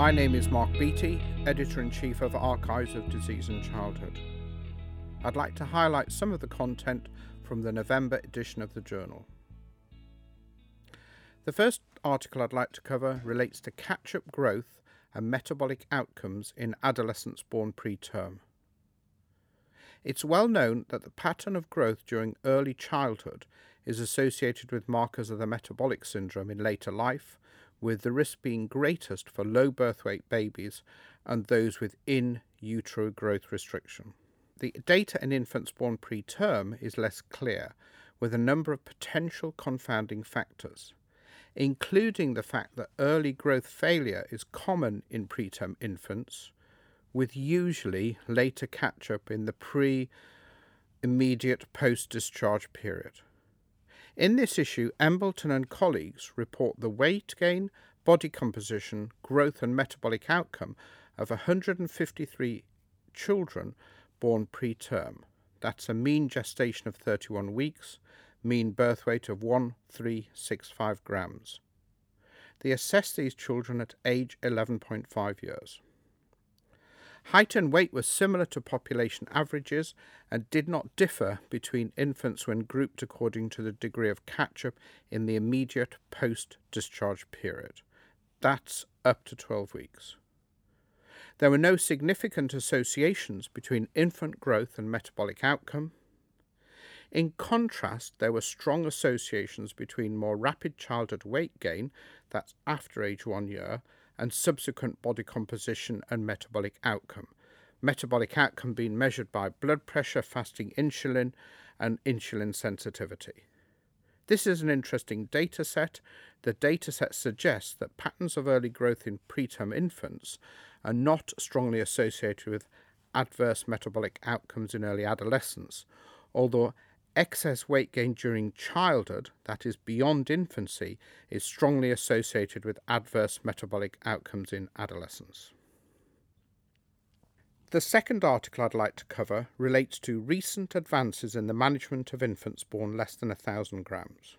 My name is Mark Beattie, Editor in Chief of Archives of Disease in Childhood. I'd like to highlight some of the content from the November edition of the journal. The first article I'd like to cover relates to catch up growth and metabolic outcomes in adolescents born preterm. It's well known that the pattern of growth during early childhood is associated with markers of the metabolic syndrome in later life, with the risk being greatest for low birth weight babies and those with in utero growth restriction. The data in infants born preterm is less clear, with a number of potential confounding factors, including the fact that early growth failure is common in preterm infants, with usually later catch up in the pre immediate post discharge period. In this issue, Embleton and colleagues report the weight gain, body composition, growth, and metabolic outcome of 153 children born preterm. That's a mean gestation of 31 weeks, mean birth weight of 1365 grams. They assess these children at age 11.5 years. Height and weight were similar to population averages and did not differ between infants when grouped according to the degree of catch up in the immediate post discharge period. That's up to 12 weeks. There were no significant associations between infant growth and metabolic outcome. In contrast, there were strong associations between more rapid childhood weight gain, that's after age one year, and subsequent body composition and metabolic outcome. Metabolic outcome being measured by blood pressure, fasting insulin, and insulin sensitivity. This is an interesting data set. The data set suggests that patterns of early growth in preterm infants are not strongly associated with adverse metabolic outcomes in early adolescence, although excess weight gain during childhood, that is beyond infancy, is strongly associated with adverse metabolic outcomes in adolescence. The second article I'd like to cover relates to recent advances in the management of infants born less than 1,000 grams.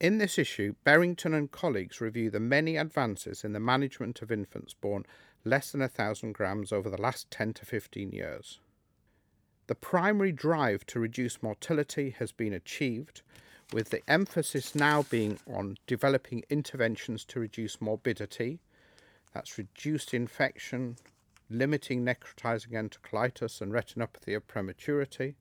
In this issue, Berrington and colleagues review the many advances in the management of infants born less than 1,000 grams over the last 10 to 15 years. The primary drive to reduce mortality has been achieved, with the emphasis now being on developing interventions to reduce morbidity, that's reduced infection, limiting necrotizing enterocolitis and retinopathy of prematurity,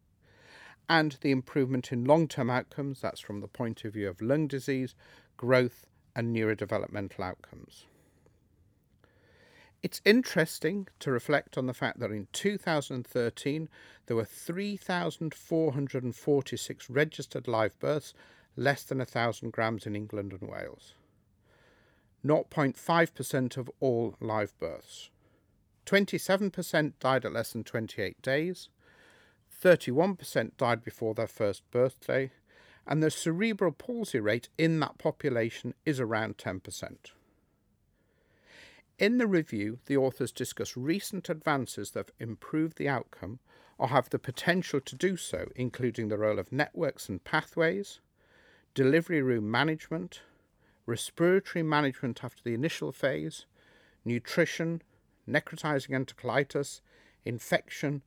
and the improvement in long term outcomes, that's from the point of view of lung disease, growth, and neurodevelopmental outcomes. It's interesting to reflect on the fact that in 2013 there were 3,446 registered live births, less than 1,000 grams in England and Wales. 0.5% of all live births. 27% died at less than 28 days, 31% died before their first birthday, and the cerebral palsy rate in that population is around 10%. In the review, the authors discuss recent advances that have improved the outcome or have the potential to do so, including the role of networks and pathways, delivery room management, respiratory management after the initial phase, nutrition, necrotizing enterocolitis, infection,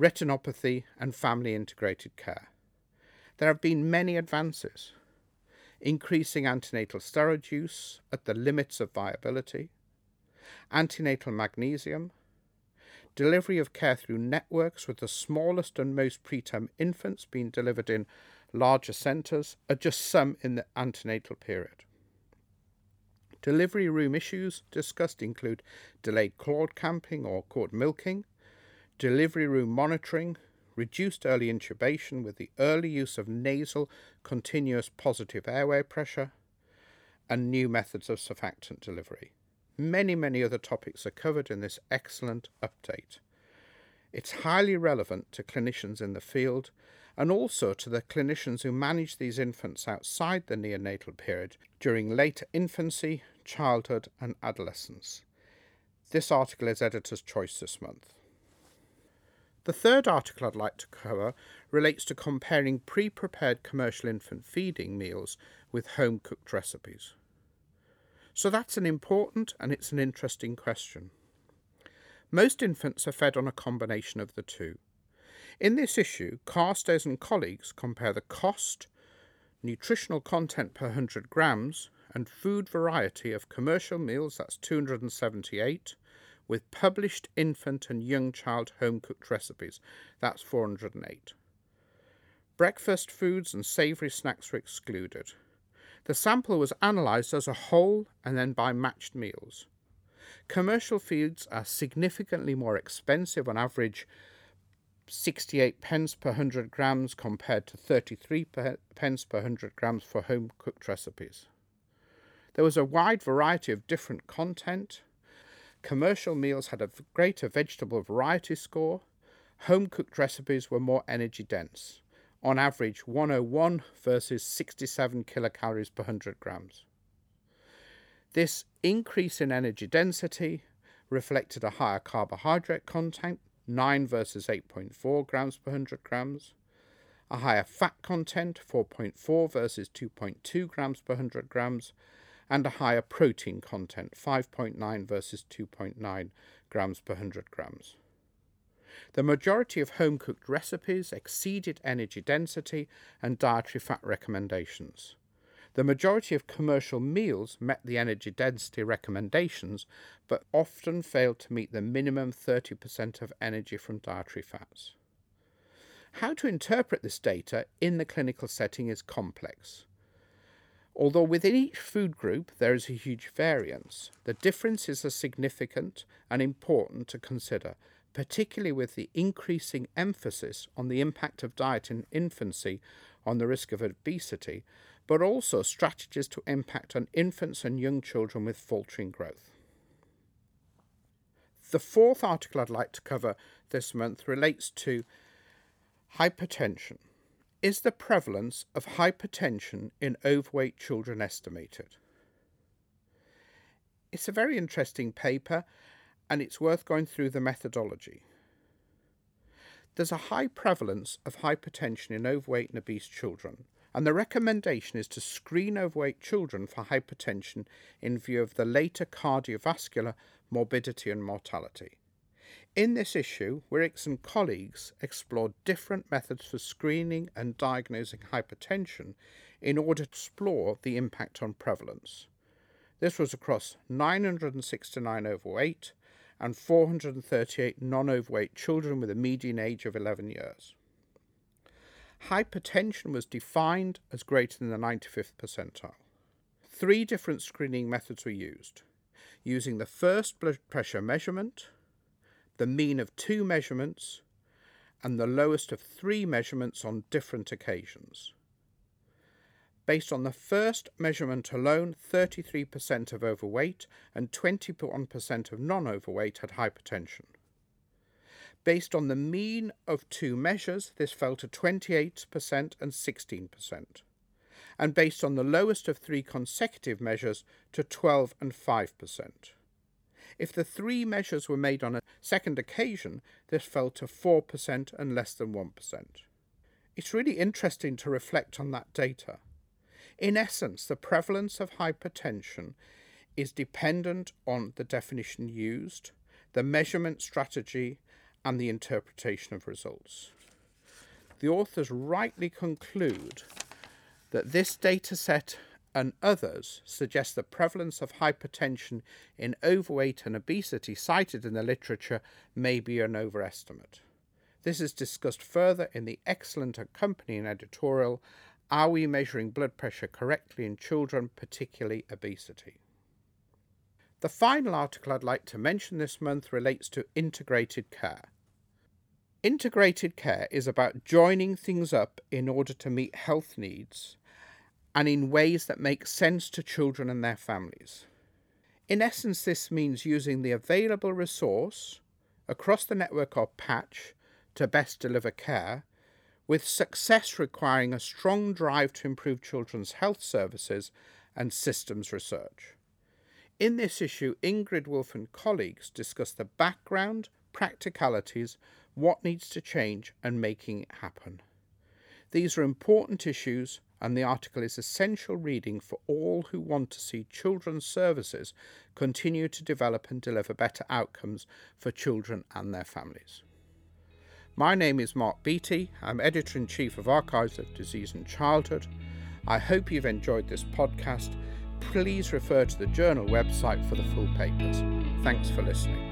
retinopathy, and family integrated care. There have been many advances, increasing antenatal steroid use at the limits of viability antenatal magnesium, delivery of care through networks with the smallest and most preterm infants being delivered in larger centres are just some in the antenatal period. Delivery room issues discussed include delayed cord clamping or cord milking, delivery room monitoring, reduced early intubation with the early use of nasal continuous positive airway pressure, and new methods of surfactant delivery. Many, many other topics are covered in this excellent update. It's highly relevant to clinicians in the field and also to the clinicians who manage these infants outside the neonatal period during later infancy, childhood, and adolescence. This article is editor's choice this month. The third article I'd like to cover relates to comparing pre prepared commercial infant feeding meals with home cooked recipes. So that's an important and it's an interesting question. Most infants are fed on a combination of the two. In this issue, Carstairs and colleagues compare the cost, nutritional content per 100 grams, and food variety of commercial meals, that's 278, with published infant and young child home cooked recipes, that's 408. Breakfast foods and savoury snacks were excluded. The sample was analysed as a whole and then by matched meals. Commercial foods are significantly more expensive on average 68 pence per 100 grams compared to 33 pence per 100 grams for home cooked recipes. There was a wide variety of different content. Commercial meals had a greater vegetable variety score. Home cooked recipes were more energy dense, on average 101 versus 67 kilocalories per 100 grams. This increase in energy density reflected a higher carbohydrate content, 9 versus 8.4 grams per 100 grams, a higher fat content, 4.4 versus 2.2 grams per 100 grams, and a higher protein content, 5.9 versus 2.9 grams per 100 grams. The majority of home cooked recipes exceeded energy density and dietary fat recommendations. The majority of commercial meals met the energy density recommendations, but often failed to meet the minimum 30% of energy from dietary fats. How to interpret this data in the clinical setting is complex. Although within each food group there is a huge variance, the differences are significant and important to consider, particularly with the increasing emphasis on the impact of diet in infancy on the risk of obesity, but also strategies to impact on infants and young children with faltering growth. The fourth article I'd like to cover this month relates to hypertension. Is the prevalence of hypertension in overweight children estimated? It's a very interesting paper and it's worth going through the methodology. There's a high prevalence of hypertension in overweight and obese children, and the recommendation is to screen overweight children for hypertension in view of the later cardiovascular morbidity and mortality. In this issue, Wirix and colleagues explored different methods for screening and diagnosing hypertension in order to explore the impact on prevalence. This was across 969 overweight and 438 non overweight children with a median age of 11 years. Hypertension was defined as greater than the 95th percentile. Three different screening methods were used using the first blood pressure measurement, the mean of two measurements, and the lowest of three measurements on different occasions. Based on the first measurement alone, 33% of overweight and 21% of non overweight had hypertension. Based on the mean of two measures, this fell to 28% and 16%. And based on the lowest of three consecutive measures, to 12 and 5%. If the three measures were made on a second occasion, this fell to 4% and less than 1%. It's really interesting to reflect on that data. In essence, the prevalence of hypertension is dependent on the definition used, the measurement strategy, and the interpretation of results. The authors rightly conclude that this data set and others suggest the prevalence of hypertension in overweight and obesity cited in the literature may be an overestimate. This is discussed further in the excellent accompanying editorial Are We Measuring Blood Pressure Correctly in Children, particularly Obesity? The final article I'd like to mention this month relates to integrated care. Integrated care is about joining things up in order to meet health needs and in ways that make sense to children and their families. In essence, this means using the available resource across the network of patch to best deliver care, with success requiring a strong drive to improve children's health services and systems research. In this issue, Ingrid Wolfe and colleagues discuss the background, practicalities, what needs to change, and making it happen. These are important issues, and the article is essential reading for all who want to see children's services continue to develop and deliver better outcomes for children and their families. My name is Mark Beattie. I'm editor in chief of Archives of Disease in Childhood. I hope you've enjoyed this podcast. Please refer to the journal website for the full papers. Thanks for listening.